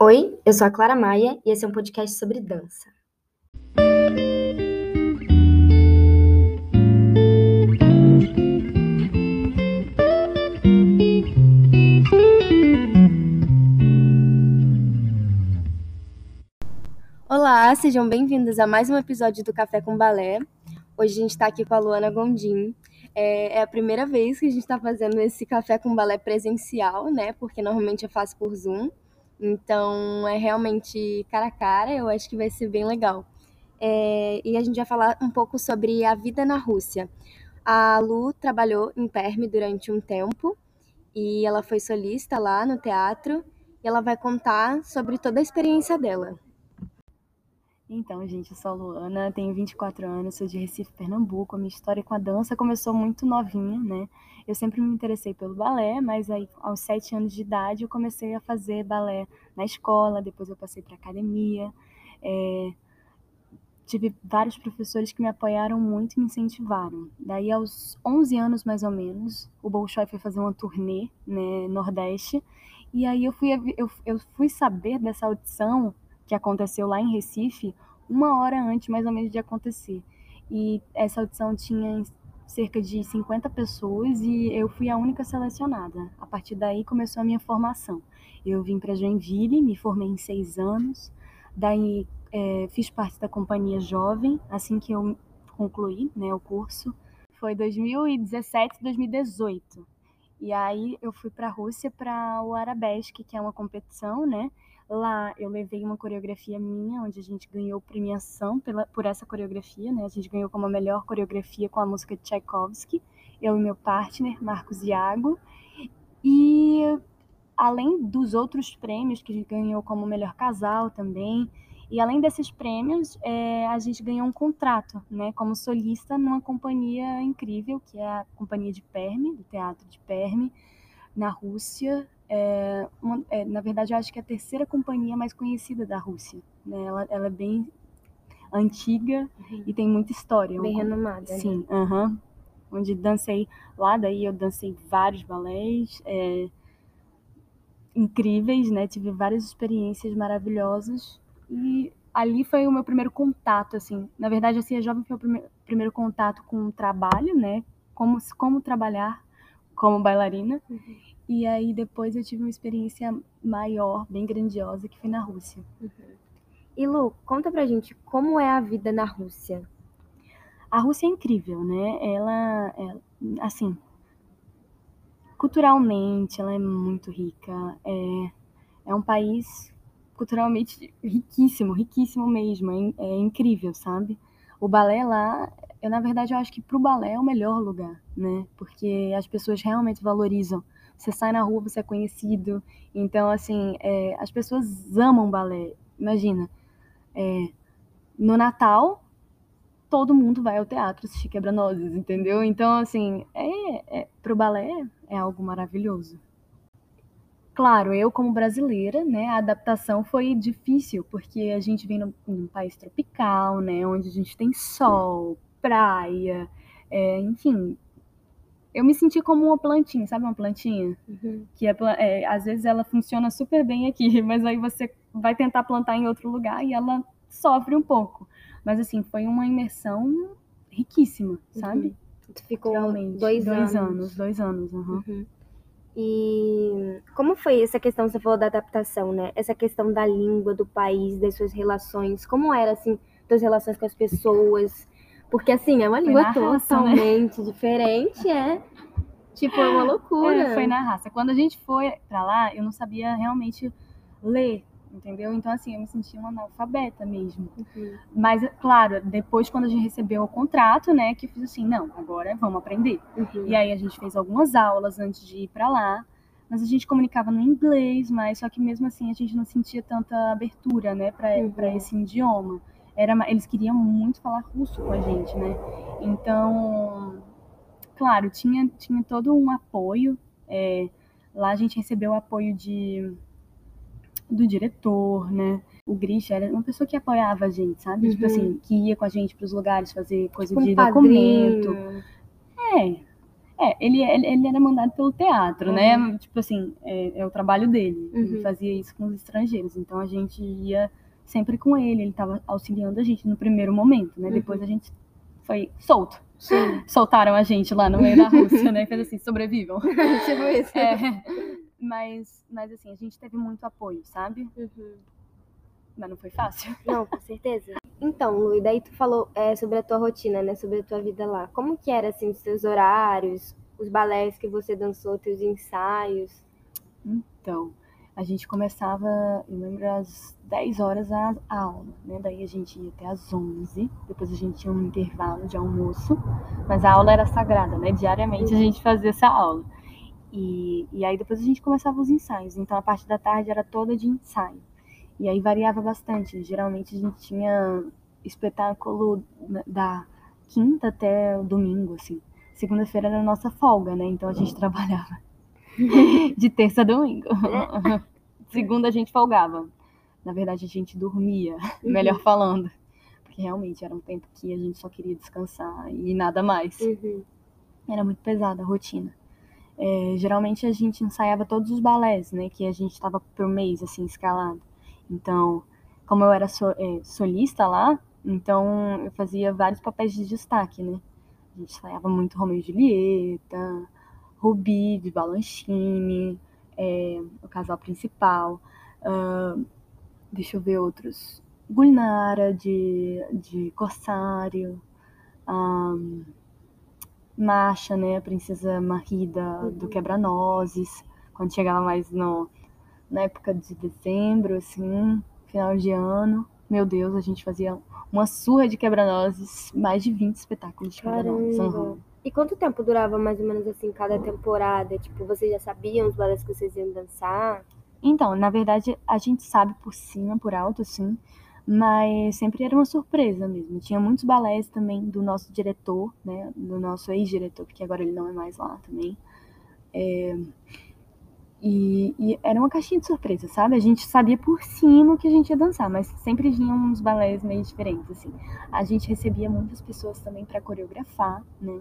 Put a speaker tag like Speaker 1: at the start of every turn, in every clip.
Speaker 1: Oi, eu sou a Clara Maia e esse é um podcast sobre dança. Olá, sejam bem-vindos a mais um episódio do Café com Balé. Hoje a gente está aqui com a Luana Gondim. É, é a primeira vez que a gente está fazendo esse café com balé presencial, né? Porque normalmente eu faço por Zoom. Então é realmente cara a cara, eu acho que vai ser bem legal. É, e a gente vai falar um pouco sobre a vida na Rússia. A Lu trabalhou em Perm durante um tempo e ela foi solista lá no teatro e ela vai contar sobre toda a experiência dela.
Speaker 2: Então, gente, eu sou a Luana, tenho 24 anos, sou de Recife, Pernambuco. A minha história com a dança começou muito novinha, né? Eu sempre me interessei pelo balé, mas aí aos 7 anos de idade eu comecei a fazer balé na escola, depois eu passei para academia. É... Tive vários professores que me apoiaram muito e me incentivaram. Daí, aos 11 anos mais ou menos, o Bolshoi foi fazer uma turnê, né, Nordeste, e aí eu fui, eu, eu fui saber dessa audição que aconteceu lá em Recife, uma hora antes, mais ou menos, de acontecer. E essa audição tinha cerca de 50 pessoas e eu fui a única selecionada. A partir daí começou a minha formação. Eu vim para Joinville, me formei em seis anos, daí é, fiz parte da companhia jovem, assim que eu concluí né, o curso. Foi 2017, 2018. E aí eu fui para a Rússia para o Arabesque, que é uma competição, né? Lá eu levei uma coreografia minha, onde a gente ganhou premiação pela, por essa coreografia, né? A gente ganhou como a melhor coreografia com a música de Tchaikovsky, eu e meu partner, Marcos Iago. E além dos outros prêmios que a gente ganhou como melhor casal também, e além desses prêmios, é, a gente ganhou um contrato, né, como solista numa companhia incrível, que é a Companhia de Perme, do Teatro de Perme, na Rússia, é, uma, é, na verdade, eu acho que é a terceira companhia mais conhecida da Rússia. Né? Ela, ela é bem antiga uhum. e tem muita história.
Speaker 1: Bem um, renomada.
Speaker 2: Né? Sim, uh -huh, onde dancei lá, daí eu dancei vários balés é, incríveis, né? Tive várias experiências maravilhosas e ali foi o meu primeiro contato, assim. Na verdade, assim, a jovem foi o primeiro, primeiro contato com o trabalho, né? Como, como trabalhar como bailarina. Uhum. E aí depois eu tive uma experiência maior, bem grandiosa, que foi na Rússia. Uhum.
Speaker 1: E Lu, conta pra gente como é a vida na Rússia.
Speaker 2: A Rússia é incrível, né? Ela, é, assim, culturalmente, ela é muito rica. É, é um país culturalmente riquíssimo, riquíssimo mesmo. É, é incrível, sabe? O balé lá, eu na verdade eu acho que pro balé é o melhor lugar, né? Porque as pessoas realmente valorizam você sai na rua, você é conhecido. Então, assim, é, as pessoas amam balé. Imagina, é, no Natal, todo mundo vai ao teatro assistir Quebra-Nozes, entendeu? Então, assim, é, é, pro balé é algo maravilhoso. Claro, eu como brasileira, né, a adaptação foi difícil, porque a gente vem num, num país tropical, né, onde a gente tem sol, praia, é, enfim, eu me senti como uma plantinha, sabe uma plantinha? Uhum. Que é, é, às vezes ela funciona super bem aqui, mas aí você vai tentar plantar em outro lugar e ela sofre um pouco. Mas assim, foi uma imersão riquíssima, uhum. sabe?
Speaker 1: Tu ficou Realmente, dois,
Speaker 2: dois
Speaker 1: anos.
Speaker 2: anos. Dois anos, uhum. uhum.
Speaker 1: E como foi essa questão, você falou da adaptação, né? Essa questão da língua, do país, das suas relações. Como era, assim, das relações com as pessoas? Porque, assim, é uma língua totalmente né? diferente, é. Tipo, é uma loucura.
Speaker 2: É, foi na raça. Quando a gente foi pra lá, eu não sabia realmente ler, entendeu? Então, assim, eu me sentia uma analfabeta mesmo. Uhum. Mas, claro, depois, quando a gente recebeu o contrato, né, que eu fiz assim, não, agora vamos aprender. Uhum. E aí a gente fez algumas aulas antes de ir pra lá. Mas a gente comunicava no inglês, mas só que mesmo assim a gente não sentia tanta abertura, né, para uhum. esse idioma era, eles queriam muito falar russo com a gente, né? Então, claro, tinha, tinha todo um apoio. É, lá a gente recebeu o apoio de, do diretor, né? O Grisha era uma pessoa que apoiava a gente, sabe? Tipo uhum. Tipo assim, que ia com a gente para os lugares fazer coisa tipo de um documento. É. É, ele, ele, ele era mandado pelo teatro, né? uhum. né? Tipo assim, é, é o trabalho dele. Uhum. Ele fazia isso com os estrangeiros. Então a gente ia sempre com ele, ele estava auxiliando a gente no primeiro momento, né? Uhum. Depois a gente foi solto. Sim. Soltaram a gente lá no meio da Rússia, né? Fez assim, sobrevivam. tipo isso. É, mas, mas assim, a gente teve muito apoio, sabe? Uhum. Mas não foi fácil.
Speaker 1: Não, com certeza. Então, Lu, e daí tu falou é, sobre a tua rotina, né? Sobre a tua vida lá. Como que era, assim, os teus horários, os balés que você dançou, teus ensaios?
Speaker 2: Então, a gente começava, eu lembro, às 10 horas a, aula, né? Daí a gente ia até às 11, depois a gente tinha um intervalo de almoço, mas a aula era sagrada, né? Diariamente a gente fazia essa aula. E, e aí depois a gente começava os ensaios, então a parte da tarde era toda de ensaio. E aí variava bastante. Geralmente a gente tinha espetáculo da quinta até o domingo, assim. Segunda-feira era a nossa folga, né? Então a gente trabalhava de terça a domingo. Segunda a gente folgava. Na verdade, a gente dormia, uhum. melhor falando. Porque realmente era um tempo que a gente só queria descansar e nada mais. Uhum. Era muito pesada a rotina. É, geralmente a gente ensaiava todos os balés, né? Que a gente estava por mês, assim, escalado. Então, como eu era so, é, solista lá, então eu fazia vários papéis de destaque, né? A gente ensaiava muito Romeo e Julieta, Rubi, de Balanchine, é, o casal principal. Uh, deixa eu ver outros. Gulnara, de, de Corsário. Um, Masha, né? A princesa Marida uhum. do Quebra-Nozes. Quando chegava mais no, na época de dezembro, assim, final de ano. Meu Deus, a gente fazia uma surra de quebra-nozes, mais de 20 espetáculos de quebra-nozes. Uhum.
Speaker 1: E quanto tempo durava mais ou menos assim cada temporada? Tipo, vocês já sabiam os balés que vocês iam dançar?
Speaker 2: Então, na verdade, a gente sabe por cima, por alto, assim, mas sempre era uma surpresa mesmo. Tinha muitos balés também do nosso diretor, né, do nosso ex-diretor, porque agora ele não é mais lá também. É, e, e, era uma caixinha de surpresa, sabe? A gente sabia por cima que a gente ia dançar, mas sempre vinham uns balés meio diferentes, assim. A gente recebia muitas pessoas também para coreografar, né?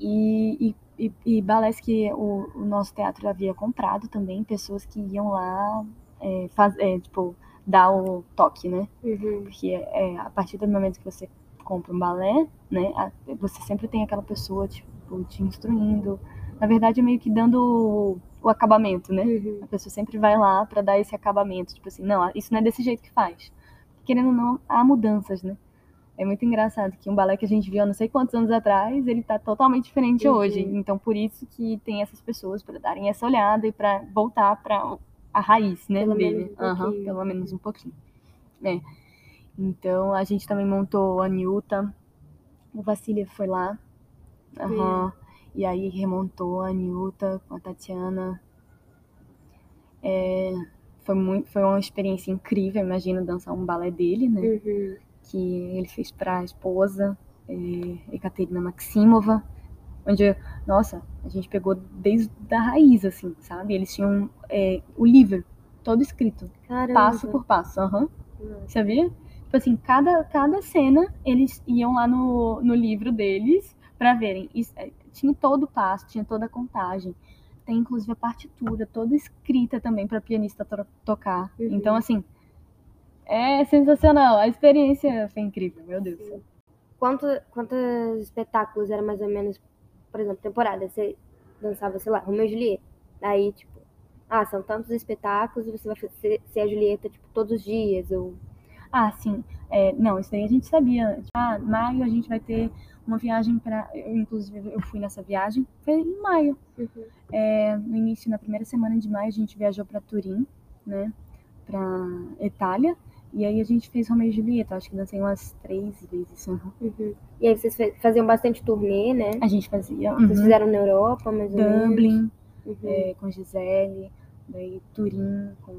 Speaker 2: E, e, e, balés que o, o, nosso teatro havia comprado também, pessoas que iam lá é, faz, é, tipo, dar o toque, né? Uhum. Porque é, a partir do momento que você compra um balé, né? Você sempre tem aquela pessoa, tipo, te instruindo. Na verdade, é meio que dando o acabamento, né? Uhum. A pessoa sempre vai lá para dar esse acabamento, tipo assim, não, isso não é desse jeito que faz. Querendo ou não, há mudanças, né? É muito engraçado que um balé que a gente viu há não sei quantos anos atrás, ele tá totalmente diferente uhum. hoje. Então, por isso que tem essas pessoas para darem essa olhada e para voltar para a raiz, né, pelo dele. Menos um uhum, pelo menos um pouquinho. É. Então, a gente também montou a Newta. O Vassilia foi lá. Uhum. E aí remontou a Nilta com a Tatiana. É, foi, muito, foi uma experiência incrível, imagina dançar um balé dele, né? Uhum. Que ele fez para a esposa, é, Ekaterina Maximova, onde, nossa, a gente pegou desde a raiz, assim, sabe? Eles tinham é, o livro todo escrito, Caramba. passo por passo, aham. Uhum. Sabia? Tipo assim, cada, cada cena eles iam lá no, no livro deles para verem. Isso, é, tinha todo o passo, tinha toda a contagem. Tem inclusive a partitura toda escrita também para pianista to tocar. Uhum. Então, assim, é sensacional. A experiência foi incrível, meu Deus.
Speaker 1: Quanto, quantos espetáculos era mais ou menos, por exemplo, temporada? Você dançava, sei lá, Romeu e Julieta. Aí, tipo, ah, são tantos espetáculos e você vai ser, ser a Julieta, tipo, todos os dias, ou...
Speaker 2: Ah, sim. É, não, isso daí a gente sabia. Ah, maio a gente vai ter uma viagem para. Inclusive, eu fui nessa viagem, foi em maio. Uhum. É, no início, na primeira semana de maio, a gente viajou para Turim, né? Para Itália. E aí a gente fez Romeo e Julieta, acho que dancei umas três vezes. Uhum.
Speaker 1: E aí vocês faziam bastante turnê, né?
Speaker 2: A gente fazia.
Speaker 1: Vocês uhum. fizeram na Europa, mais ou
Speaker 2: Dublin, uhum. é, com Gisele, daí Turim com,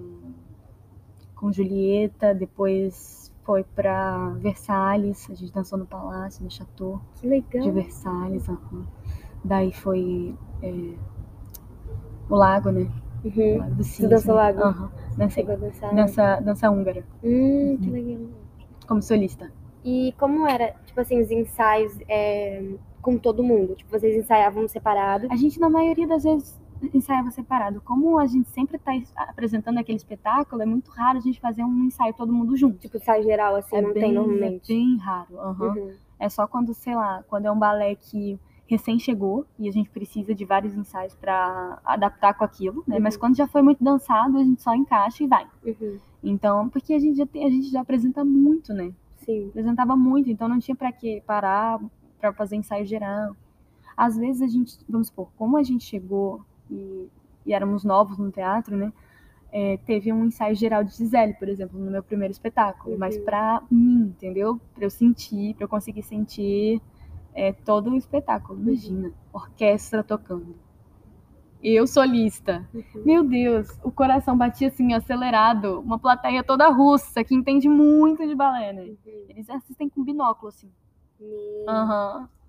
Speaker 2: com Julieta, depois foi para Versalhes, a gente dançou no palácio, no chateau
Speaker 1: que legal.
Speaker 2: de Versalhes. Uhum. Daí foi é, o lago, né?
Speaker 1: Uhum. Do Cisne. Você dançou lago?
Speaker 2: Uhum. Dancei. Dança, dança húngara.
Speaker 1: Hum, que uhum. legal.
Speaker 2: Como solista.
Speaker 1: E como era, tipo assim, os ensaios, é, com todo mundo? Tipo, vocês ensaiavam separado?
Speaker 2: A gente, na maioria das vezes, ensaiava separado. Como a gente sempre está apresentando aquele espetáculo, é muito raro a gente fazer um ensaio todo mundo junto.
Speaker 1: Tipo, ensaio geral, assim,
Speaker 2: é
Speaker 1: não
Speaker 2: bem,
Speaker 1: tem normalmente.
Speaker 2: É bem raro. uhum. Uhum. É só quando, sei lá, quando é um balé que recém chegou e a gente precisa de vários ensaios para adaptar com aquilo, né? Uhum. Mas quando já foi muito dançado, a gente só encaixa e vai.
Speaker 1: Uhum.
Speaker 2: Então, porque a gente já tem, a gente já apresenta muito, né?
Speaker 1: Sim.
Speaker 2: Apresentava muito, então não tinha para que parar para fazer ensaio geral. Às vezes a gente, vamos supor, como a gente chegou e, e éramos novos no teatro, né? É, teve um ensaio geral de Gisele, por exemplo, no meu primeiro espetáculo, uhum. mas para mim, entendeu? Para eu sentir, para eu conseguir sentir é, todo o espetáculo. Imagina, orquestra tocando. Eu solista. Uhum. Meu Deus, o coração batia assim, acelerado. Uma plateia toda russa, que entende muito de balé, né? Uhum. Eles assistem com binóculo, assim. Aham.
Speaker 1: Uhum.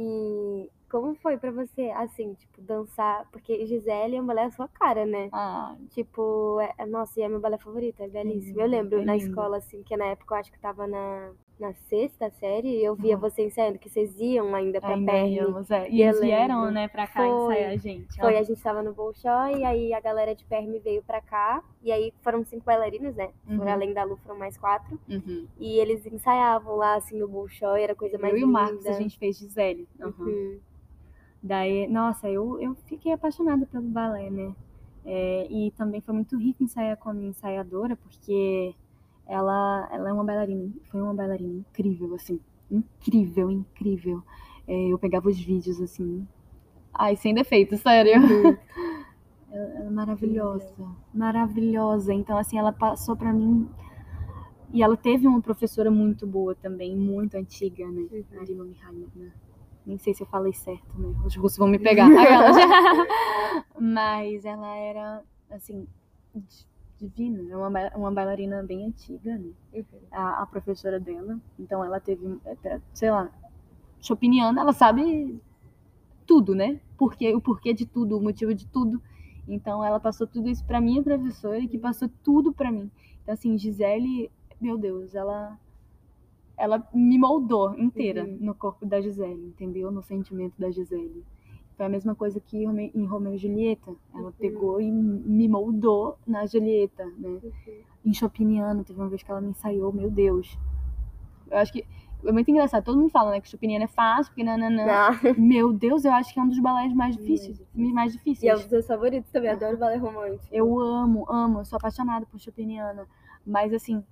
Speaker 1: E como foi pra você, assim, tipo, dançar? Porque Gisele é um balé a sua cara, né?
Speaker 2: Ah.
Speaker 1: Tipo, é, nossa, e é meu balé favorito, é belíssimo. eu lembro é na escola, assim, que na época eu acho que tava na na sexta série, eu via uhum. você ensaiando, que vocês iam ainda pra
Speaker 2: ainda. Íamos, é. E, e eles vieram, né, pra cá foi, ensaiar a gente.
Speaker 1: Foi, ó. a gente tava no Bolshoi, e aí a galera de Permi veio pra cá, e aí foram cinco bailarinos, né? Uhum. Além da Lu, foram mais quatro.
Speaker 2: Uhum.
Speaker 1: E eles ensaiavam lá, assim, no Bolshoi, era coisa mais
Speaker 2: eu
Speaker 1: linda.
Speaker 2: Eu e o Marcos, a gente fez Gisele. Uhum. Daí, nossa, eu, eu fiquei apaixonada pelo balé, né? É, e também foi muito rico ensaiar com a minha ensaiadora, porque ela, ela é uma bailarina, foi uma bailarina incrível, assim, incrível, incrível. É, eu pegava os vídeos, assim, ai, sem defeito, sério. Uhum. ela, ela é maravilhosa, maravilhosa. Então, assim, ela passou para mim e ela teve uma professora muito boa também, muito antiga, né? Uhum. Marina Mihailovna. Nem sei se eu falei certo, né? Os russos vão me pegar. Mas ela era, assim, divina, é uma, uma bailarina bem antiga, né? Uhum. A, a, professora dela. Então ela teve, sei lá, Chopiniana, ela sabe tudo, né? Porque, o porquê de tudo, o motivo de tudo. Então ela passou tudo isso para minha professora, que passou tudo para mim. Então assim, Gisele, meu Deus, ela ela me moldou inteira uhum. no corpo da Gisele, entendeu? No sentimento da Gisele. Foi a mesma coisa que em Romeu e Julieta. Ela uhum. pegou e me moldou na Julieta, né? Uhum. Em Chopiniano, teve uma vez que ela me ensaiou, meu Deus. Eu acho que é muito engraçado. Todo mundo fala, né, que Chopiniano é fácil, porque nananã. Não. Meu Deus, eu acho que é um dos balés mais difíceis. mais difíceis.
Speaker 1: E é um dos seus favoritos também. Adoro balé romântico.
Speaker 2: Eu amo, amo. Sou apaixonada por Chopiniano. Mas, assim,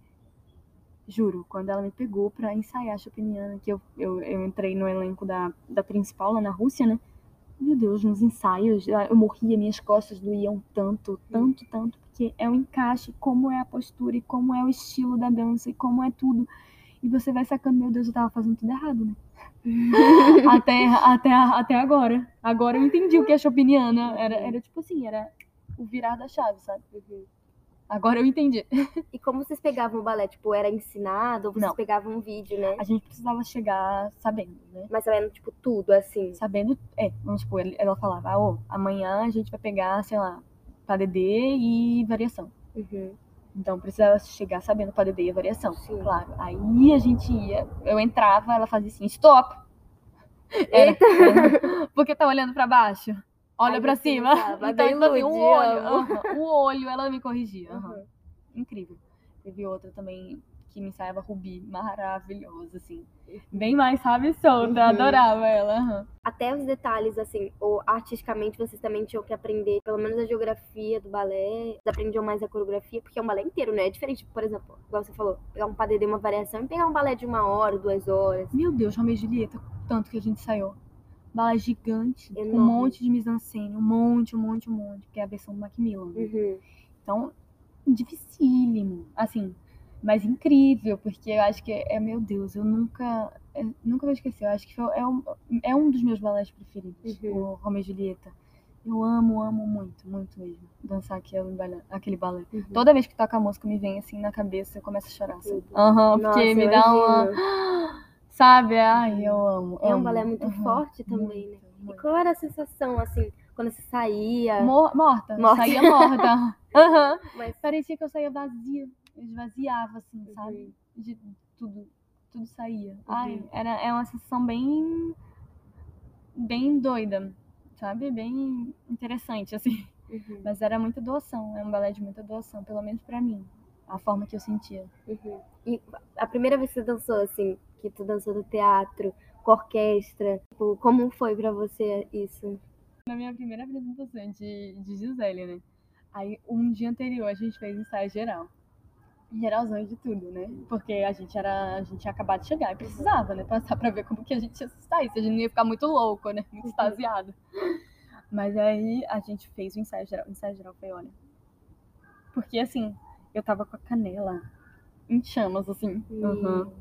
Speaker 2: juro, quando ela me pegou pra ensaiar Chopiniano, que eu, eu, eu entrei no elenco da, da principal lá na Rússia, né? Meu Deus, nos ensaios eu morria, minhas costas doíam tanto, tanto, tanto, porque é o encaixe, como é a postura e como é o estilo da dança e como é tudo. E você vai sacando, meu Deus, eu tava fazendo tudo errado, né? até, até, até agora. Agora eu entendi o que é chopiniana. Era, era tipo assim, era o virar da chave, sabe? Uhum. Agora eu entendi.
Speaker 1: E como vocês pegavam o balé? Tipo, era ensinado ou vocês Não. pegavam um vídeo, né?
Speaker 2: A gente precisava chegar sabendo, né?
Speaker 1: Mas sabendo, tipo, tudo, assim.
Speaker 2: Sabendo, é, vamos supor, ela falava, ô, oh, amanhã a gente vai pegar, sei lá, PADD e variação.
Speaker 1: Uhum.
Speaker 2: Então precisava chegar sabendo PADD e variação, Sim. claro. Aí a gente ia, eu entrava, ela fazia assim, stop!
Speaker 1: Era, Eita!
Speaker 2: porque tá olhando para baixo olha para cima. Então, então assim, o olho, o olho, ela me corrigia. Uhum. Incrível. Teve outra também que me ensaiava Rubi, maravilhosa, assim. Bem mais, sabe, solta, uhum. adorava ela. Uhum.
Speaker 1: Até os detalhes, assim, ou artisticamente vocês também tinham que aprender, pelo menos a geografia do balé, vocês aprendiam mais a coreografia, porque é um balé inteiro, né? É diferente, por exemplo, igual você falou, pegar um padedê, uma variação e pegar um balé de uma hora, duas horas.
Speaker 2: Meu Deus, e Julieta, tanto que a gente saiu bala gigante, Enorme. com um monte de mise-en-scène, um monte, um monte, um monte, que é a versão do Macmillan. Né?
Speaker 1: Uhum.
Speaker 2: Então, dificílimo, assim, mas incrível, porque eu acho que é, meu Deus, eu nunca, eu nunca vou esquecer, eu acho que foi, é, um, é um dos meus balés preferidos, uhum. o Romeo e Julieta. Eu amo, amo muito, muito mesmo, dançar aquele balé. Aquele balé. Uhum. Toda vez que toca a música me vem assim na cabeça, eu começo a chorar. Assim. Uhum, porque me dá uma Sabe? Ai, eu amo.
Speaker 1: É
Speaker 2: um
Speaker 1: balé muito uhum. forte também, né? Muito. E qual era a sensação, assim, quando você saía?
Speaker 2: Mor morta. morta. Saía morta. uhum. Mas... Parecia que eu saía vazia. Eu esvaziava, assim, uhum. sabe? De tudo. Tudo saía. Uhum. Ai, era, é uma sensação bem bem doida, sabe? Bem interessante, assim.
Speaker 1: Uhum.
Speaker 2: Mas era muita doação, é um balé de muita doação, pelo menos pra mim. A forma que eu sentia.
Speaker 1: Uhum. E a primeira vez que você dançou, assim, que tu dançou no teatro, com orquestra, tipo, como foi pra você isso?
Speaker 2: Na minha primeira apresentação de, de Gisele, né? Aí, um dia anterior, a gente fez ensaio geral. Geralzão de tudo, né? Porque a gente era. A gente tinha acabado de chegar e precisava, né? Passar pra ver como que a gente ia sair. Se a gente não ia ficar muito louco, né? Muito extasiado. Mas aí a gente fez o ensaio geral. O ensaio geral foi, olha. Porque assim, eu tava com a canela em chamas, assim. Uhum.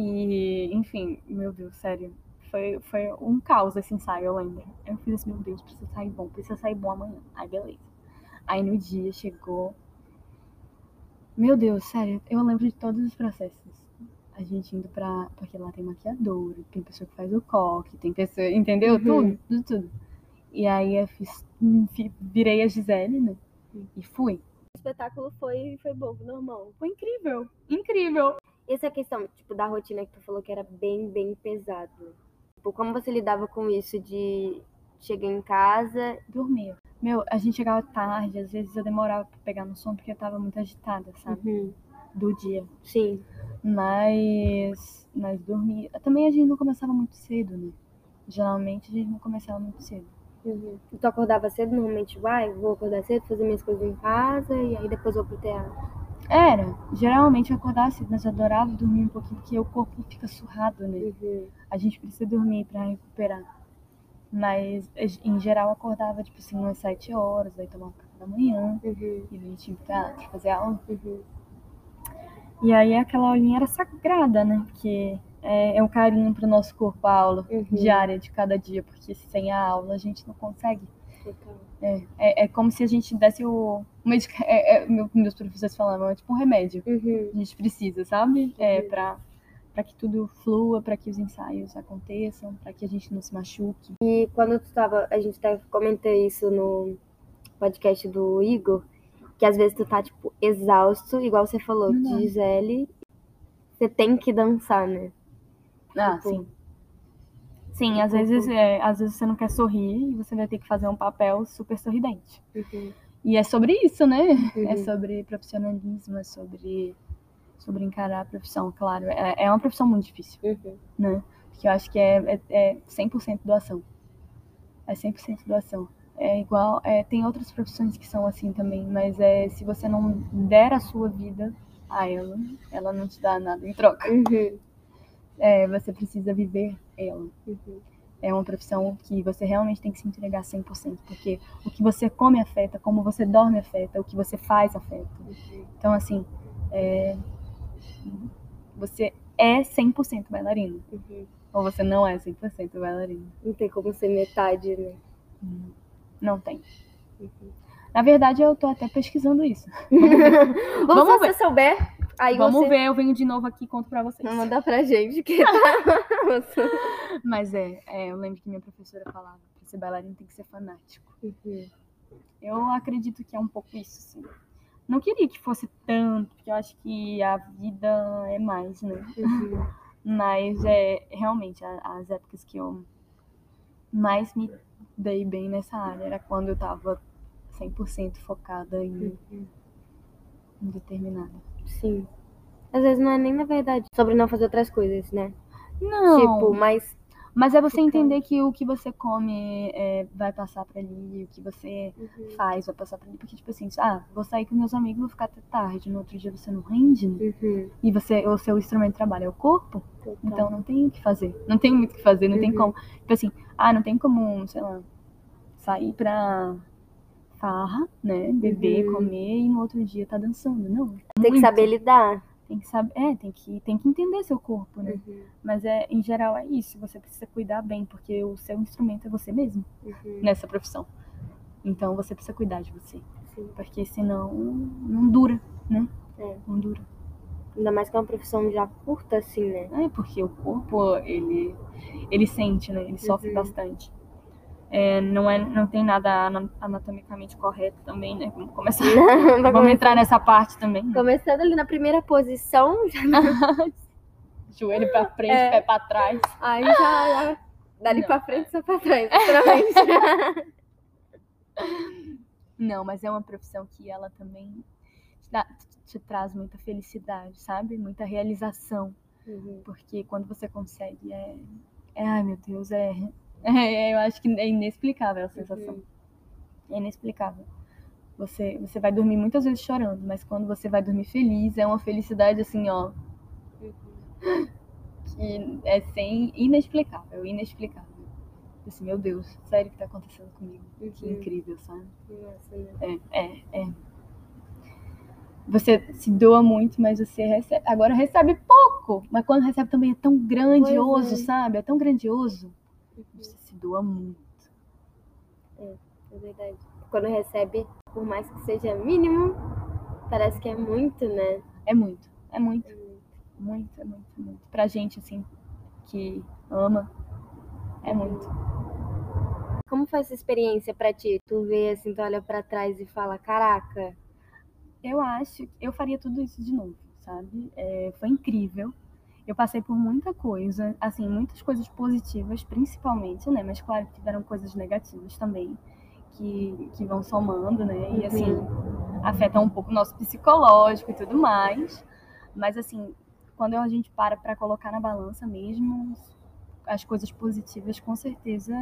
Speaker 2: E, enfim, meu Deus, sério. Foi, foi um caos esse ensaio, eu lembro. Eu fiz assim, meu Deus, precisa sair bom, precisa sair bom amanhã. Aí, beleza. Aí no dia chegou. Meu Deus, sério, eu lembro de todos os processos. A gente indo pra. Porque lá tem maquiador, tem pessoa que faz o coque, tem pessoa. Entendeu?
Speaker 1: Uhum.
Speaker 2: Tudo, tudo, tudo. E aí eu fiz. fi- Virei a Gisele, né? E fui.
Speaker 1: O espetáculo foi, foi bom, normal.
Speaker 2: Foi incrível. Incrível.
Speaker 1: Essa questão, tipo, da rotina que tu falou que era bem, bem pesado. Tipo, como você lidava com isso de chegar em casa?
Speaker 2: Dormia. Meu, a gente chegava tarde, às vezes eu demorava pra pegar no sono porque eu tava muito agitada, sabe?
Speaker 1: Uhum.
Speaker 2: Do dia.
Speaker 1: Sim.
Speaker 2: Mas. Mas dormia. Também a gente não começava muito cedo, né? Geralmente a gente não começava muito cedo.
Speaker 1: Uhum. Tu acordava cedo, normalmente vai, vou acordar cedo, fazer minhas coisas em casa e aí depois vou pro teatro.
Speaker 2: Era. Geralmente eu acordava cedo, mas eu adorava dormir um pouquinho porque o corpo fica surrado, né?
Speaker 1: Uhum.
Speaker 2: A gente precisa dormir pra recuperar. Mas em geral eu acordava, tipo assim, umas 7 horas, aí tomava café da manhã,
Speaker 1: Uhum.
Speaker 2: e a gente ia pro teatro, fazer aula.
Speaker 1: Uhum.
Speaker 2: E aí aquela aulinha era sagrada, né? Porque é, é um carinho pro nosso corpo a aula
Speaker 1: Uhum.
Speaker 2: diária de cada dia, porque sem a aula a gente não consegue. É, é, é como se a gente desse o. o medica- é, é, meu- meus professores falavam, é tipo um remédio.
Speaker 1: Uhum.
Speaker 2: A gente precisa, sabe? É,
Speaker 1: Uhum.
Speaker 2: pra, pra que tudo flua, pra que os ensaios aconteçam, pra que a gente não se machuque.
Speaker 1: E quando tu tava, a gente até comentou isso no podcast do Igor, que às vezes tu tá, tipo, exausto, igual você falou,
Speaker 2: Não
Speaker 1: de Gisele, você tem que dançar, né?
Speaker 2: Ah,
Speaker 1: Tipo,
Speaker 2: sim. Sim, às vezes, é, às vezes você não quer sorrir e você vai ter que fazer um papel super sorridente.
Speaker 1: Uhum.
Speaker 2: E é sobre isso, né?
Speaker 1: Uhum.
Speaker 2: É sobre profissionalismo, é sobre, sobre encarar a profissão, claro. É, é uma profissão muito difícil,
Speaker 1: Uhum.
Speaker 2: né? Porque eu acho que é, é, é 100% doação. É 100% doação. É igual, é, tem outras profissões que são assim também, mas é se você não der a sua vida a ela, ela não te dá nada em troca.
Speaker 1: Uhum.
Speaker 2: É, você precisa viver ela.
Speaker 1: Uhum.
Speaker 2: É uma profissão que você realmente tem que se entregar 100%, porque o que você come afeta, como você dorme afeta, o que você faz afeta.
Speaker 1: Uhum.
Speaker 2: Então, assim, é, você é 100% bailarino,
Speaker 1: Uhum.
Speaker 2: ou você não é 100% bailarino.
Speaker 1: Não tem como ser metade, né?
Speaker 2: Não tem.
Speaker 1: Uhum.
Speaker 2: Na verdade, eu tô até pesquisando isso.
Speaker 1: Vamos,
Speaker 2: Vamos
Speaker 1: se você souber, aí
Speaker 2: Vamos
Speaker 1: você
Speaker 2: ver, eu venho de novo aqui e conto pra vocês.
Speaker 1: manda pra gente que tá.
Speaker 2: Mas é, é, eu lembro que minha professora falava, pra ser bailarino tem que ser fanático.
Speaker 1: Uhum.
Speaker 2: Eu acredito que é um pouco isso, sim. Não queria que fosse tanto, porque eu acho que a vida é mais, né?
Speaker 1: Uhum.
Speaker 2: Mas é realmente a- as épocas que eu mais me dei bem nessa área era quando eu tava 100% focada em,
Speaker 1: Uhum.
Speaker 2: em determinada.
Speaker 1: Sim. Às vezes não é nem na verdade sobre não fazer outras coisas, né?
Speaker 2: Não,
Speaker 1: Tipo, mas
Speaker 2: mas é você
Speaker 1: fica-
Speaker 2: entender que o que você come é, vai passar pra ali, o que você faz vai passar pra ali. Porque, tipo assim, ah, vou sair com meus amigos, vou ficar até tarde, no outro dia você não rende, né?
Speaker 1: Uhum.
Speaker 2: E você, o seu instrumento de trabalho é o corpo,
Speaker 1: Total.
Speaker 2: então não tem o que fazer. Não tem muito o que fazer, não tem
Speaker 1: Uhum.
Speaker 2: como. Tipo assim, ah, não tem como, sei lá, sair pra farra, né? Beber,
Speaker 1: Uhum.
Speaker 2: comer e no outro dia tá dançando. Não.
Speaker 1: tem que
Speaker 2: muito.
Speaker 1: saber lidar.
Speaker 2: Tem que saber, é, tem que, tem que entender seu corpo, né?
Speaker 1: Uhum.
Speaker 2: Mas é, em geral é isso, você precisa cuidar bem, porque o seu instrumento é você mesmo
Speaker 1: Uhum.
Speaker 2: nessa profissão. Então você precisa cuidar de você,
Speaker 1: Sim.
Speaker 2: porque senão não dura, né?
Speaker 1: É.
Speaker 2: Não dura.
Speaker 1: Ainda mais que é uma profissão já curta, assim, né?
Speaker 2: É, porque o corpo, ele, ele sente, né? Ele sofre
Speaker 1: Uhum.
Speaker 2: bastante. É, não, é, não tem nada ana- anatomicamente correto também, né? Vamos começar.
Speaker 1: Vai
Speaker 2: Vamos
Speaker 1: começar-
Speaker 2: entrar nessa parte também. né?
Speaker 1: Começando ali na primeira posição, já...
Speaker 2: Joelho pra frente,
Speaker 1: É.
Speaker 2: pé pra trás.
Speaker 1: aí já, já Dali pra frente, só pra trás, literalmente.
Speaker 2: Não, mas é uma profissão que ela também te, dá, te traz muita felicidade, sabe? Muita realização.
Speaker 1: Uhum.
Speaker 2: Porque quando você consegue, é. é ai meu Deus, é, é, Eu acho que é inexplicável a sensação.
Speaker 1: Uhum.
Speaker 2: É inexplicável. Você, você vai dormir muitas vezes chorando, mas quando você vai dormir feliz, é uma felicidade assim, ó.
Speaker 1: Uhum.
Speaker 2: Que é sem. inexplicável, inexplicável. Assim, meu Deus, sério que tá acontecendo comigo. Que
Speaker 1: Uhum.
Speaker 2: incrível, sabe?
Speaker 1: Né?
Speaker 2: É, é, é. Você se doa muito, mas você recebe. Agora recebe pouco, mas quando recebe também é tão grandioso,
Speaker 1: é.
Speaker 2: sabe? É tão grandioso. Você se doa muito.
Speaker 1: É verdade. Quando recebe, por mais que seja mínimo, parece que é muito, né?
Speaker 2: É muito, é muito,
Speaker 1: É muito.
Speaker 2: muito, é muito, muito. Pra gente, assim, que ama, é muito.
Speaker 1: Como foi essa experiência pra ti? Tu vê assim, tu olha pra trás e fala, caraca.
Speaker 2: Eu acho que eu faria tudo isso de novo, sabe? É, foi incrível. Eu passei por muita coisa, assim, muitas coisas positivas, principalmente, né? Mas claro que tiveram coisas negativas também, que, que vão somando, né? E assim, afetam um pouco o nosso psicológico e tudo mais. Mas assim, quando a gente para para colocar na balança mesmo, as coisas positivas com certeza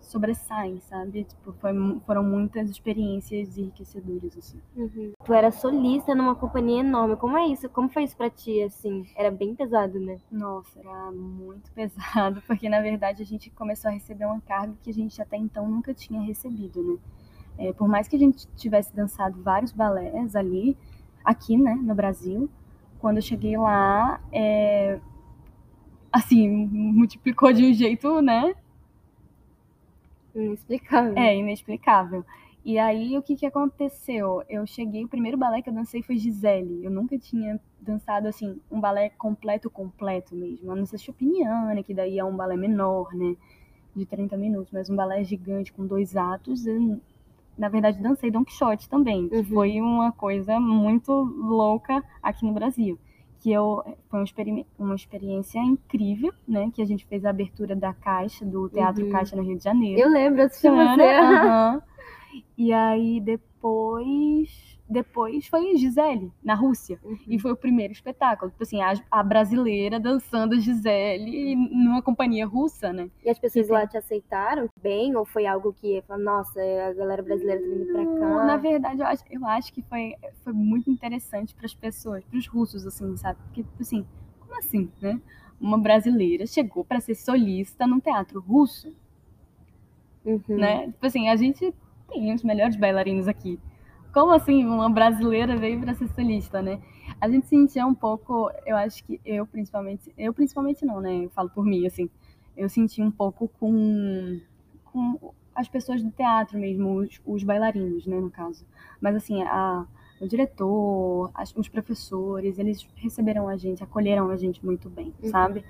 Speaker 2: sobressaem, sabe? Tipo, foi, foram muitas experiências enriquecedoras, assim.
Speaker 1: Uhum. Tu era solista numa companhia enorme. Como é isso? Como foi isso pra ti, assim? Era bem pesado, né?
Speaker 2: Nossa, era muito pesado, porque na verdade a gente começou a receber uma carga que a gente até então nunca tinha recebido, né? É, por mais que a gente tivesse dançado vários balés ali, aqui, né, no Brasil, quando eu cheguei lá, é, assim, multiplicou de um jeito, né?
Speaker 1: Inexplicável.
Speaker 2: É, inexplicável. E aí, o que que aconteceu? Eu cheguei, o primeiro balé que eu dancei foi Gisele. Eu nunca tinha dançado, assim, um balé completo, completo mesmo. A não ser Chopiniana, que daí é um balé menor, né? De 30 minutos, mas um balé gigante com dois atos. Eu, na verdade, dancei Don Quixote também, que
Speaker 1: Uhum.
Speaker 2: foi uma coisa muito louca aqui no Brasil. Que eu, foi uma, experi- uma experiência incrível, né? Que a gente fez a abertura da Caixa, do Teatro
Speaker 1: Uhum.
Speaker 2: Caixa no Rio de Janeiro.
Speaker 1: Eu lembro, assisti
Speaker 2: Aham,
Speaker 1: você.
Speaker 2: aham. E aí depois, depois foi Gisele na Rússia.
Speaker 1: Uhum.
Speaker 2: E foi o primeiro espetáculo, tipo assim, a, a brasileira dançando Gisele numa companhia russa, né?
Speaker 1: E as pessoas
Speaker 2: E
Speaker 1: lá te aceitaram bem? Ou foi algo que, falou, nossa, a galera brasileira tá vindo pra cá?
Speaker 2: Na verdade, eu acho, eu acho que foi, foi muito interessante para as pessoas, para os russos, assim, sabe? Porque, tipo assim, como assim, né? Uma brasileira chegou para ser solista num teatro russo,
Speaker 1: Uhum.
Speaker 2: né? Tipo assim, a gente tem os melhores bailarinos aqui. Como assim uma brasileira veio para ser solista, né? A gente sentia um pouco, eu acho que eu principalmente, eu principalmente não, né? Eu falo por mim, assim. Eu senti um pouco com, com as pessoas do teatro mesmo, os, os bailarinos, né, no caso. Mas assim, a, o diretor, as- os professores, eles receberam a gente, acolheram a gente muito bem,
Speaker 1: Uhum.
Speaker 2: sabe?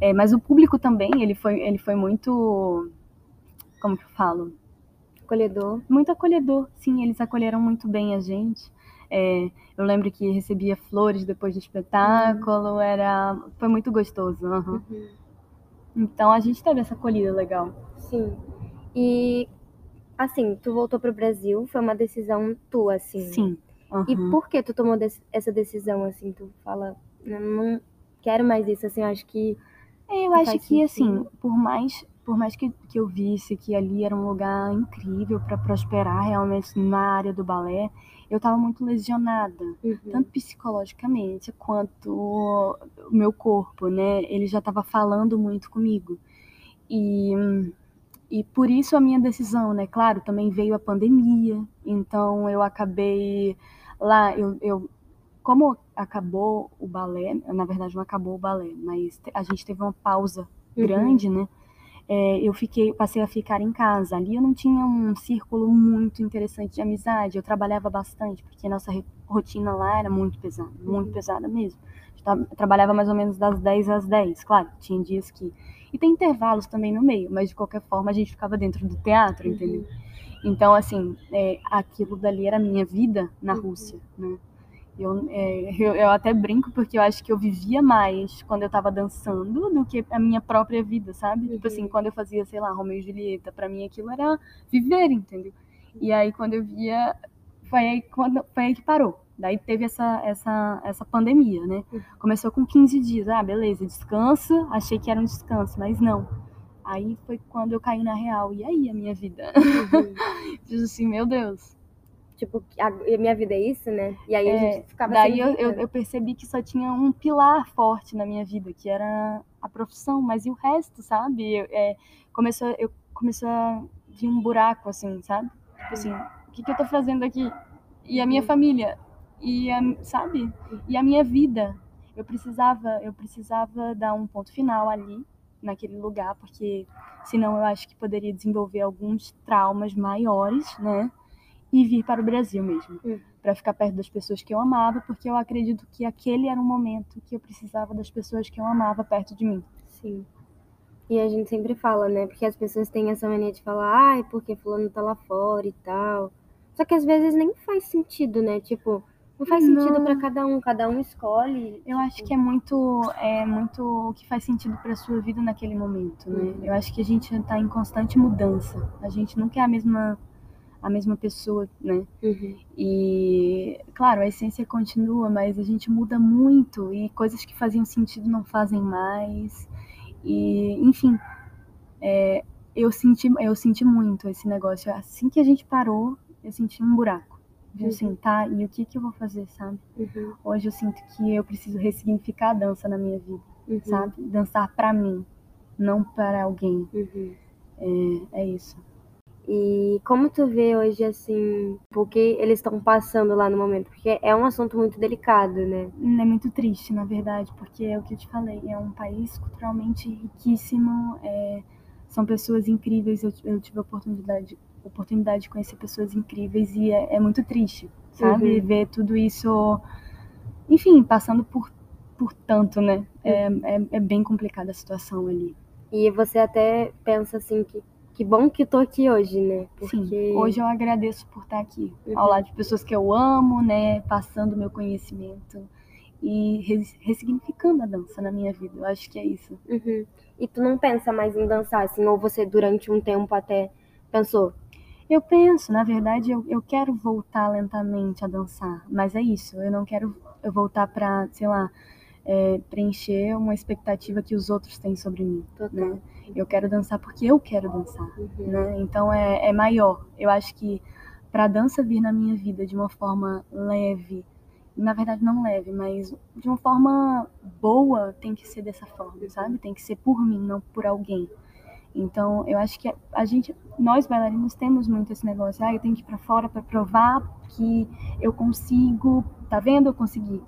Speaker 2: É, mas o público também, ele foi, ele foi muito, como que eu falo?
Speaker 1: Acolhedor.
Speaker 2: muito acolhedor. Sim, eles acolheram muito bem a gente. É, eu lembro que recebia flores depois do espetáculo, era foi muito gostoso. aham.
Speaker 1: Uhum.
Speaker 2: Então a gente teve essa acolhida legal.
Speaker 1: Sim. E, assim, tu voltou pro Brasil, foi uma decisão tua, assim.
Speaker 2: Sim.
Speaker 1: E por que tu tomou essa decisão, assim? Tu fala, "Eu não quero mais isso, assim, eu acho que...
Speaker 2: Eu acho que assim, por mais por mais que, que eu visse que ali era um lugar incrível para prosperar realmente na área do balé, eu estava muito lesionada.
Speaker 1: Uhum.
Speaker 2: tanto psicologicamente quanto o meu corpo, né? Ele já estava falando muito comigo. E, e por isso a minha decisão, né? Claro, também veio a pandemia, então eu acabei lá, eu, eu como acabou o balé, na verdade não acabou o balé, mas a gente teve uma pausa
Speaker 1: Uhum.
Speaker 2: grande, né? É, eu fiquei, passei a ficar em casa. Ali eu não tinha um círculo muito interessante de amizade. Eu trabalhava bastante, porque nossa rotina lá era muito pesada, muito
Speaker 1: Uhum.
Speaker 2: pesada mesmo. Eu eu trabalhava mais ou menos das 10 às 10, claro, tinha dias que. E tem intervalos também no meio, mas de qualquer forma a gente ficava dentro do teatro,
Speaker 1: Uhum.
Speaker 2: entendeu? Então, assim, é, aquilo dali era a minha vida na
Speaker 1: Uhum.
Speaker 2: Rússia, né? Eu, é, eu, eu, até brinco porque eu acho que eu vivia mais quando eu tava dançando do que a minha própria vida, sabe? Uhum. Tipo assim, uhum. quando eu fazia, sei lá, Romeu e Julieta, para mim aquilo era viver, entendeu? E aí quando eu via, foi aí, quando, foi aí que parou. Daí teve essa, essa, essa pandemia, né? Uhum. Começou com 15 dias. Ah, beleza, descansa. Achei que era um descanso, mas não. Aí foi quando eu caí na real. E aí, a minha vida? Uhum. Fiz assim, meu Deus
Speaker 1: tipo, a, minha vida é isso, né? E aí é, a gente ficava
Speaker 2: Daí eu, eu, eu, percebi que só tinha um pilar forte na minha vida, que era a profissão, mas e o resto, sabe? Eu, é, começou, eu começou a vir um buraco, assim, sabe? Tipo assim, o que, que eu tô fazendo aqui? E a minha família? E a, sabe? E a minha vida? Eu precisava, eu precisava dar um ponto final ali, naquele lugar, porque senão eu acho que poderia desenvolver alguns traumas maiores, né? E vir para o Brasil mesmo, uhum. para ficar perto das pessoas que eu amava, porque eu acredito que aquele era um momento que eu precisava das pessoas que eu amava perto de mim.
Speaker 1: Sim. E a gente sempre fala, né? Porque as pessoas têm essa mania de falar, ai, porque fulano tá lá fora e tal. Só que às vezes nem faz sentido, né? Tipo, não faz sentido para cada um, cada um escolhe.
Speaker 2: Eu acho que é muito é muito o que faz sentido para sua vida naquele momento, né? Uhum. Eu acho que a gente está em constante mudança. A gente nunca é a mesma a mesma pessoa, né? Uhum. E, claro, a essência continua, mas a gente muda muito e coisas que faziam sentido não fazem mais. E, enfim, é, eu senti, eu senti muito esse negócio. Assim que a gente parou, eu senti um buraco. De uhum. assim, tá, e o que que eu vou fazer, sabe? Uhum. Hoje eu sinto que eu preciso ressignificar a dança na minha vida, uhum. sabe? Dançar para mim, não para alguém. Uhum. É, é isso.
Speaker 1: E como tu vê hoje, assim, porque eles estão passando lá no momento? Porque é um assunto muito delicado, né?
Speaker 2: É muito triste, na verdade, porque é o que eu te falei, é um país culturalmente riquíssimo, é, são pessoas incríveis, eu, eu, tive a oportunidade, oportunidade de conhecer pessoas incríveis e é, é muito triste, sabe? Uhum. Ver tudo isso, enfim, passando por, por tanto, né? É, uhum. é, é bem complicada a situação ali.
Speaker 1: E você até pensa assim que que bom que tô aqui hoje, né?
Speaker 2: Porque... Sim, hoje eu agradeço por estar aqui, uhum. ao lado de pessoas que eu amo, né? Passando meu conhecimento e ressignificando a dança na minha vida. Eu acho que é isso.
Speaker 1: Uhum. E tu não pensa mais em dançar, assim, ou você durante um tempo até pensou?
Speaker 2: Eu penso, na verdade, eu, eu quero voltar lentamente a dançar, mas é isso, eu não quero eu voltar para, sei lá, é, preencher uma expectativa que os outros têm sobre mim, Total. né? Eu quero dançar porque eu quero dançar, uhum. né? Então é, é maior. Eu acho que para a dança vir na minha vida de uma forma leve, na verdade não leve, mas de uma forma boa, tem que ser dessa forma, sabe? Tem que ser por mim, não por alguém. Então, eu acho que a gente, nós bailarinos temos muito esse negócio, ah, eu tenho que ir para fora para provar que eu consigo, tá vendo? Eu consegui.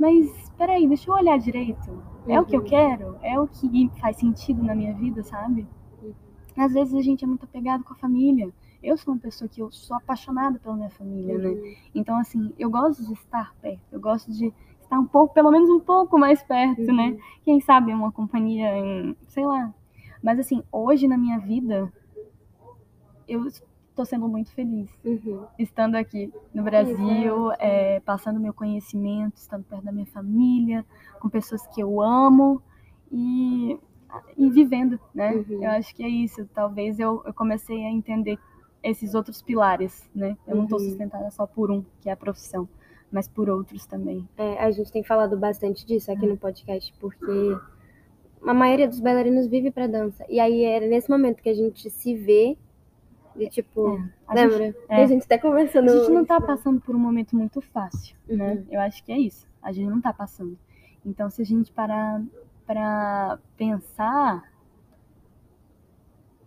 Speaker 2: Mas espera aí, deixa eu olhar direito. É uhum. o que eu uhum. quero? É o que faz sentido na minha vida, sabe? Uhum. Às vezes a gente é muito apegado com a família. Eu sou uma pessoa que eu sou apaixonada pela minha família, né? uhum. né? Então, assim, eu gosto de estar perto, eu gosto de estar um pouco, pelo menos um pouco mais perto, né? uhum. né? Quem sabe uma companhia em, sei lá. Mas, assim, hoje na minha vida, eu estou sendo muito feliz uhum. estando aqui no Brasil, é, passando meu conhecimento, estando perto da minha família, com pessoas que eu amo e, e vivendo, né? Uhum. Eu acho que é isso. Talvez eu, eu comecei a entender esses outros pilares, né? Eu não estou uhum. sustentada só por um, que é a profissão, mas por outros também.
Speaker 1: É, a gente tem falado bastante disso aqui no podcast, porque a maioria dos bailarinos vive para dança. E aí é nesse momento que a gente se vê de tipo, é, lembra? É, a gente tá conversando.
Speaker 2: A gente não tá passando por um momento muito fácil, né? uhum. né? Eu acho que é isso. A gente não tá passando. Então, se a gente parar para pensar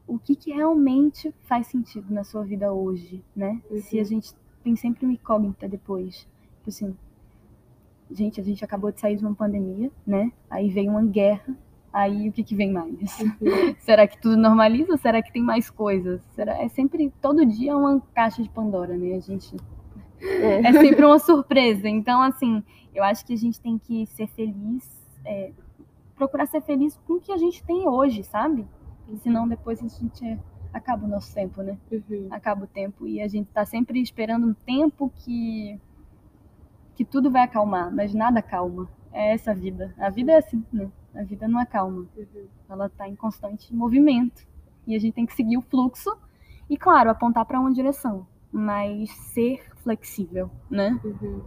Speaker 2: o que, que realmente faz sentido na sua vida hoje, né? Uhum. Se a gente tem sempre uma incógnita depois. Tipo assim, gente, a gente acabou de sair de uma pandemia, né? Aí veio uma guerra Aí o que, que vem mais? Uhum. será que tudo normaliza ou será que tem mais coisas? Será, é sempre, todo dia uma caixa de Pandora, né? A gente. É. é sempre uma surpresa. Então, assim, eu acho que a gente tem que ser feliz, é, procurar ser feliz com o que a gente tem hoje, sabe? Senão depois a gente acaba o nosso tempo, né? Uhum. Acaba o tempo e a gente tá sempre esperando um tempo que que tudo vai acalmar, mas nada calma. É essa a vida. A vida é assim, né? A vida não acalma. Uhum. Ela está em constante movimento. E a gente tem que seguir o fluxo e, claro, apontar para uma direção, mas ser flexível, né?
Speaker 1: Uhum.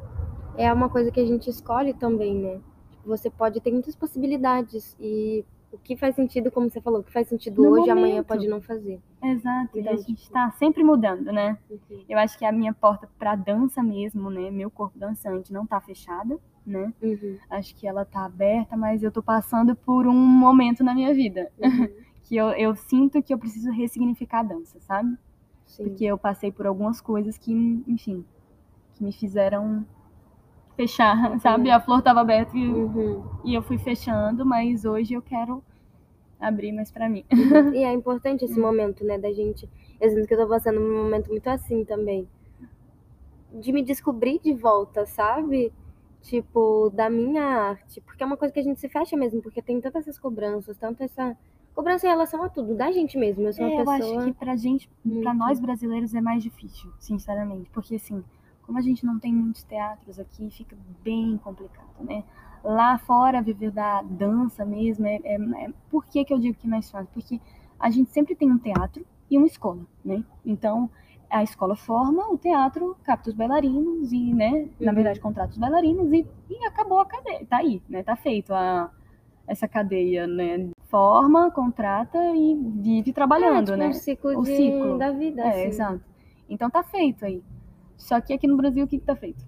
Speaker 1: É uma coisa que a gente escolhe também, né? Tipo, você pode ter muitas possibilidades e o que faz sentido, como você falou, o que faz sentido no hoje, momento. amanhã pode não fazer.
Speaker 2: Exato, então, a gente está tipo... sempre mudando, né? Uhum. Eu acho que a minha porta para dança mesmo, né? Meu corpo dançante não está fechada, né? Uhum. Acho que ela está aberta, mas eu estou passando por um momento na minha vida uhum. que eu, eu sinto que eu preciso ressignificar a dança, sabe? Sim. Porque eu passei por algumas coisas que, enfim, que me fizeram fechar, uhum. sabe? A flor estava aberta e, uhum. e, eu fui fechando, mas hoje eu quero abrir mais para mim.
Speaker 1: Uhum. E é importante esse momento, né, da gente. Eu sinto que eu tô passando um momento muito assim também. De me descobrir de volta, sabe? Tipo, da minha arte. Porque é uma coisa que a gente se fecha mesmo, porque tem tantas essas cobranças, tanto essa cobrança em relação a tudo, da gente mesmo. Eu sou uma
Speaker 2: é,
Speaker 1: pessoa.
Speaker 2: Eu acho que pra gente, muito. pra nós brasileiros é mais difícil, sinceramente. Porque assim, como a gente não tem muitos teatros aqui, fica bem complicado, né? Lá fora, viver da dança mesmo, é, é, é, por que, que eu digo que é mais fácil? Porque a gente sempre tem um teatro e uma escola, né? Então, a escola forma, o teatro capta os bailarinos e, né, na uhum. verdade, contrata os bailarinos e, e acabou a cadeia, tá aí, né? Tá feito a, essa cadeia, né? Forma, contrata e vive trabalhando, é, tipo
Speaker 1: né? Um ciclo, o de, ciclo da vida. É,
Speaker 2: assim. exato. Então tá feito aí. Só que aqui no Brasil, o que, que tá feito?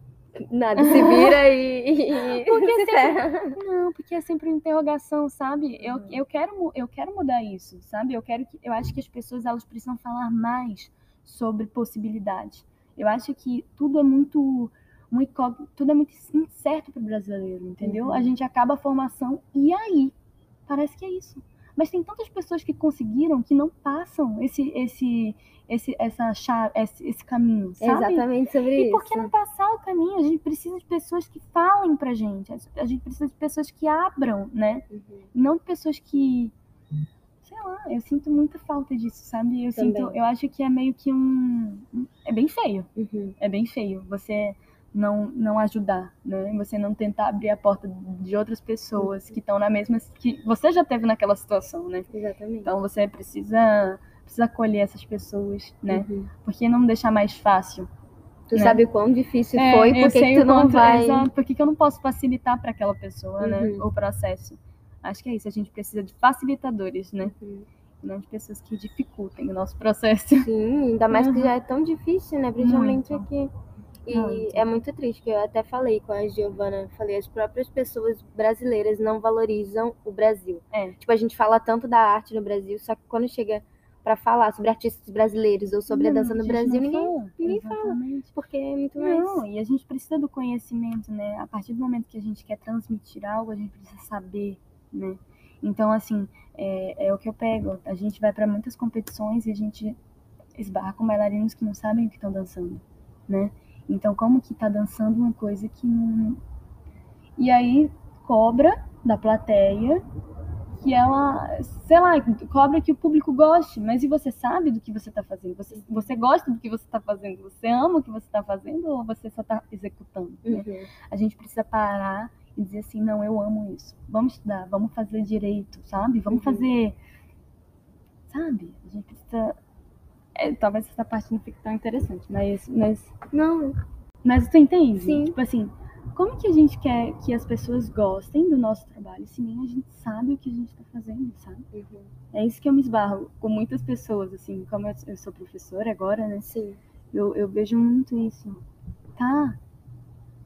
Speaker 1: Nada, se vira e,
Speaker 2: porque se sempre, Não, porque é sempre uma interrogação, sabe? Eu, uhum. eu, quero, eu quero mudar isso, sabe? Eu quero que eu acho que as pessoas elas precisam falar mais sobre possibilidades. Eu acho que tudo é muito muito tudo é muito incerto para o brasileiro, entendeu? Uhum. A gente acaba a formação e aí parece que é isso. Mas tem tantas pessoas que conseguiram que não passam esse esse esse, essa chave, esse, esse caminho, sabe?
Speaker 1: Exatamente sobre
Speaker 2: e
Speaker 1: isso.
Speaker 2: E por que não passar o caminho? A gente precisa de pessoas que falem pra gente. A gente precisa de pessoas que abram, né? Uhum. Não de pessoas que. Sei lá, eu sinto muita falta disso, sabe? Eu Também. sinto. Eu acho que é meio que um. É bem feio. Uhum. É bem feio. Você não, não ajudar, né? Você não tentar abrir a porta de outras pessoas uhum. que estão na mesma que você já teve naquela situação, né?
Speaker 1: Exatamente.
Speaker 2: Então você precisa precisa acolher essas pessoas, né? Uhum. Porque não deixar mais fácil.
Speaker 1: Tu né? sabe quão difícil é, foi, porque que tu não vai... Exato,
Speaker 2: por que eu não posso facilitar para aquela pessoa, né? uhum. né? O processo. Acho que é isso, a gente precisa de facilitadores, né? Uhum. Não de pessoas que dificultem o nosso processo.
Speaker 1: Sim, ainda mais que já é tão difícil, né? Principalmente muito. aqui. E muito. é muito triste, que eu até falei com a Giovana, falei, as próprias pessoas brasileiras não valorizam o Brasil. É. Tipo, a gente fala tanto da arte no Brasil, só que quando chega para falar sobre artistas brasileiros ou sobre não, a dança no Brasil, ninguém, fala. ninguém fala. Porque é muito mais.
Speaker 2: Não, e a gente precisa do conhecimento, né? A partir do momento que a gente quer transmitir algo, a gente precisa saber, né? Então, assim, é, é o que eu pego. A gente vai para muitas competições e a gente esbarra com bailarinos que não sabem o que estão dançando, né? Então, como que tá dançando uma coisa que não. E aí, cobra da plateia que ela, sei lá, cobra que o público goste, mas e você sabe do que você está fazendo? Você, você gosta do que você está fazendo? Você ama o que você está fazendo ou você só está executando? Né? Uhum. A gente precisa parar e dizer assim, não, eu amo isso. Vamos estudar, vamos fazer direito, sabe? Vamos uhum. fazer, sabe? A gente precisa é, talvez essa parte não fique tão interessante, mas, mas
Speaker 1: não,
Speaker 2: mas tu entende?
Speaker 1: Sim.
Speaker 2: Tipo assim, como que a gente quer que as pessoas gostem do nosso trabalho se nem a gente sabe o que a gente está fazendo, sabe? Uhum. É isso que eu me esbarro com muitas pessoas, assim, como eu, eu sou professora agora, né?
Speaker 1: Sim.
Speaker 2: Eu, eu vejo muito isso. Tá,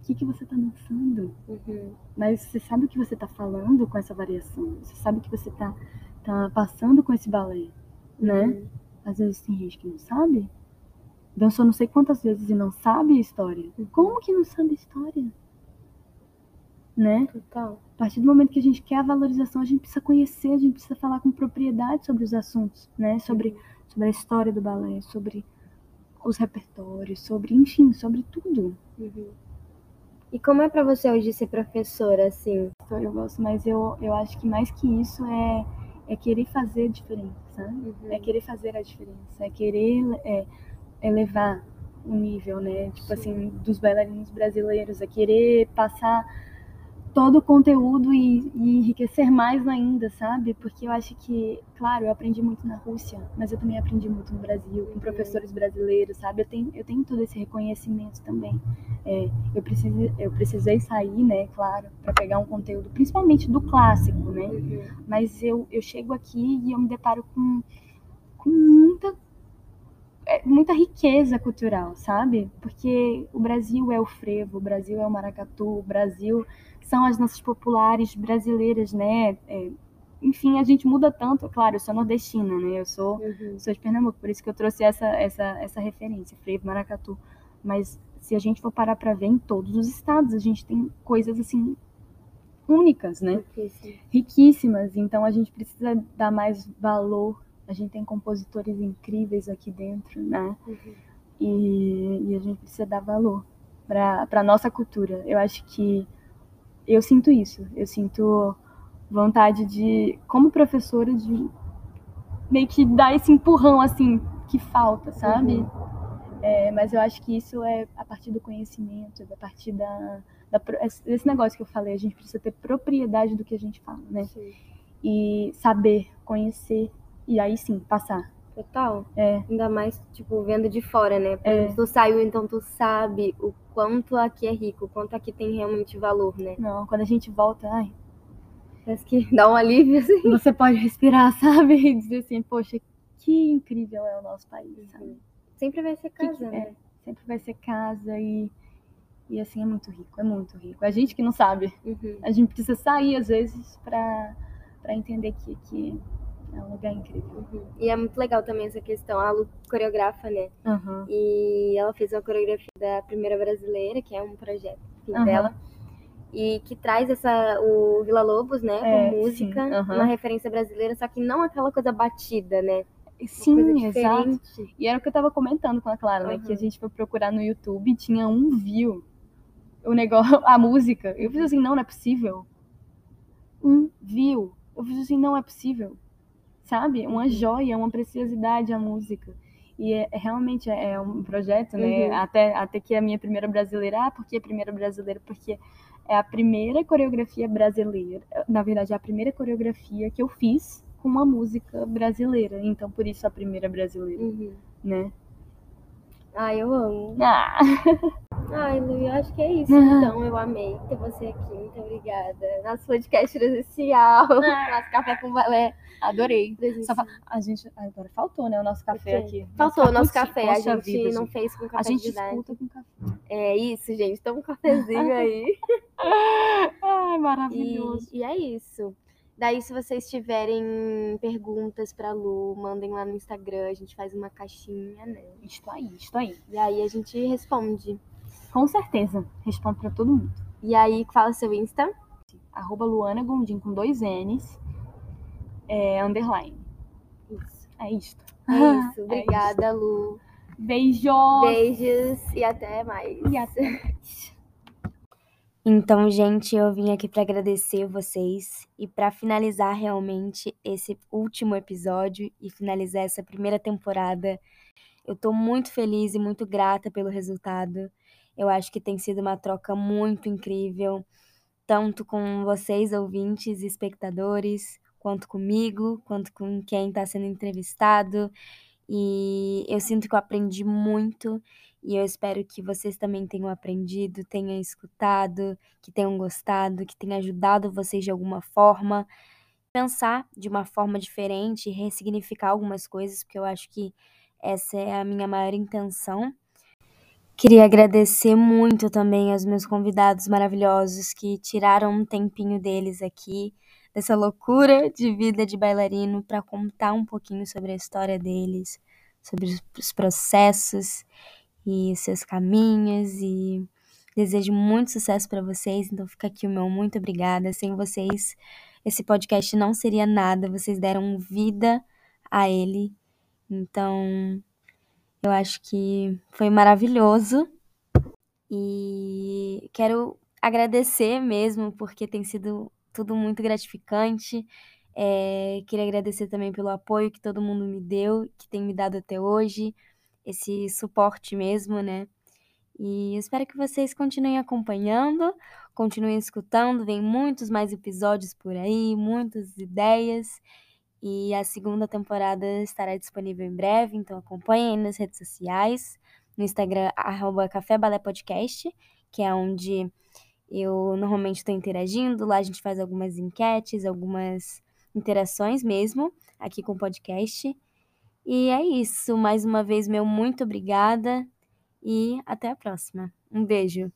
Speaker 2: o que, que você está dançando? Uhum. Mas você sabe o que você está falando com essa variação? Você sabe o que você está tá passando com esse balé, né? Uhum. Às vezes tem gente que não sabe. Dançou não sei quantas vezes e não sabe a história. Uhum. Como que não sabe a história? né?
Speaker 1: Total.
Speaker 2: A partir do momento que a gente quer a valorização, a gente precisa conhecer, a gente precisa falar com propriedade sobre os assuntos, né? Sobre, sobre a história do balé, sobre os repertórios, sobre, enfim, sobre tudo.
Speaker 1: Uhum. E como é para você hoje ser professora, assim?
Speaker 2: Eu gosto, mas eu, eu acho que mais que isso é, é querer fazer a diferença, uhum. É querer fazer a diferença, é querer é, é levar o nível, né? Tipo assim, dos bailarinos brasileiros, a querer passar todo o conteúdo e, e, enriquecer mais ainda, sabe? Porque eu acho que, claro, eu aprendi muito na Rússia, mas eu também aprendi muito no Brasil, com professores brasileiros, sabe? Eu tenho, eu tenho todo esse reconhecimento também. É, eu, precisei, eu precisei sair, né, claro, para pegar um conteúdo, principalmente do clássico, né? Uhum. Mas eu, eu chego aqui e eu me deparo com, com muita é, muita riqueza cultural, sabe? Porque o Brasil é o frevo, o Brasil é o maracatu, o Brasil são as nossas populares brasileiras, né? É, enfim, a gente muda tanto. Claro, eu sou nordestina, né? Eu sou, uhum. sou de Pernambuco, por isso que eu trouxe essa, essa, essa referência, frevo, maracatu. Mas se a gente for parar para ver em todos os estados, a gente tem coisas assim únicas, né? Riquíssimas. Então a gente precisa dar mais valor. A gente tem compositores incríveis aqui dentro, né? Uhum. E, e, a gente precisa dar valor para a nossa cultura. Eu acho que eu sinto isso. Eu sinto vontade de, como professora, de meio que dar esse empurrão assim que falta, sabe? Uhum. É, mas eu acho que isso é a partir do conhecimento, a partir da, da desse negócio que eu falei. A gente precisa ter propriedade do que a gente fala, né? Sim. E saber, conhecer e aí sim passar.
Speaker 1: Total. É. Ainda mais, tipo, vendo de fora, né? Porque é. tu saiu, então tu sabe o quanto aqui é rico, o quanto aqui tem realmente valor, né?
Speaker 2: Não, quando a gente volta, ai.
Speaker 1: Parece que dá um alívio, assim.
Speaker 2: Você pode respirar, sabe? E dizer assim, poxa, que incrível é o nosso país, sabe? Uhum.
Speaker 1: Sempre vai ser casa, que, né? É,
Speaker 2: sempre vai ser casa e. E assim, é muito rico, é muito rico. A gente que não sabe. Uhum. A gente precisa sair, às vezes, para entender que, que é um lugar incrível.
Speaker 1: Uhum. E é muito legal também essa questão. A Lu coreografa, né?
Speaker 2: Uhum.
Speaker 1: E ela fez uma coreografia da Primeira Brasileira, que é um projeto uhum. dela. E que traz essa, o Vila Lobos, né? É, com música, uma referência brasileira, só que não aquela coisa batida, né?
Speaker 2: Sim, exato. E era o que eu tava comentando com a Clara, né? Que a gente foi procurar no YouTube e tinha um view. O negócio, a música. Eu fiz assim, não, não é possível. Um view. Eu fiz assim, não é possível sabe? Uma uhum. joia, uma preciosidade a música. E é, é realmente é, é um projeto, né? Uhum. Até, até que a minha primeira brasileira, ah, por que a primeira brasileira? Porque é a primeira coreografia brasileira, na verdade, é a primeira coreografia que eu fiz com uma música brasileira. Então, por isso a primeira brasileira, uhum. né?
Speaker 1: Ai, eu amo.
Speaker 2: Ah.
Speaker 1: Ai, Lu, eu acho que é isso. Então, eu amei ter você aqui. Muito obrigada. Nosso podcast presencial. Nosso café com balé.
Speaker 2: Adorei. Só fa... A gente. Agora faltou, né? O nosso café aqui.
Speaker 1: Faltou o nosso café. A gente vida, não gente. fez com café.
Speaker 2: A gente escuta com café.
Speaker 1: É isso, gente. Toma um cafezinho aí.
Speaker 2: Ai, maravilhoso.
Speaker 1: E, e é isso. Daí, se vocês tiverem perguntas pra Lu, mandem lá no Instagram, a gente faz uma caixinha, né?
Speaker 2: Estou aí, estou aí.
Speaker 1: E aí a gente responde.
Speaker 2: Com certeza, respondo pra todo mundo.
Speaker 1: E aí, fala seu Insta.
Speaker 2: Arroba Luana Gondim com dois N's é, underline.
Speaker 1: Isso.
Speaker 2: É isto.
Speaker 1: É isso. É Obrigada, é isso. Lu.
Speaker 2: Beijos.
Speaker 1: Beijos e até mais.
Speaker 2: E até mais.
Speaker 1: Então, gente, eu vim aqui para agradecer vocês e para finalizar realmente esse último episódio e finalizar essa primeira temporada. Eu tô muito feliz e muito grata pelo resultado. Eu acho que tem sido uma troca muito incrível, tanto com vocês, ouvintes e espectadores, quanto comigo, quanto com quem está sendo entrevistado. E eu sinto que eu aprendi muito e eu espero que vocês também tenham aprendido, tenham escutado, que tenham gostado, que tenha ajudado vocês de alguma forma. Pensar de uma forma diferente, ressignificar algumas coisas, porque eu acho que essa é a minha maior intenção. Queria agradecer muito também aos meus convidados maravilhosos que tiraram um tempinho deles aqui dessa loucura de vida de bailarino para contar um pouquinho sobre a história deles, sobre os processos e seus caminhos e desejo muito sucesso para vocês. Então fica aqui o meu muito obrigada. Sem vocês esse podcast não seria nada. Vocês deram vida a ele. Então eu acho que foi maravilhoso. E quero agradecer mesmo porque tem sido tudo muito gratificante. É, queria agradecer também pelo apoio que todo mundo me deu, que tem me dado até hoje. Esse suporte mesmo, né? E espero que vocês continuem acompanhando, continuem escutando, vem muitos mais episódios por aí, muitas ideias. E a segunda temporada estará disponível em breve, então acompanhem nas redes sociais, no Instagram, arroba Café Podcast, que é onde eu normalmente estou interagindo. Lá a gente faz algumas enquetes, algumas interações mesmo, aqui com o podcast. E é isso. Mais uma vez, meu muito obrigada e até a próxima. Um beijo.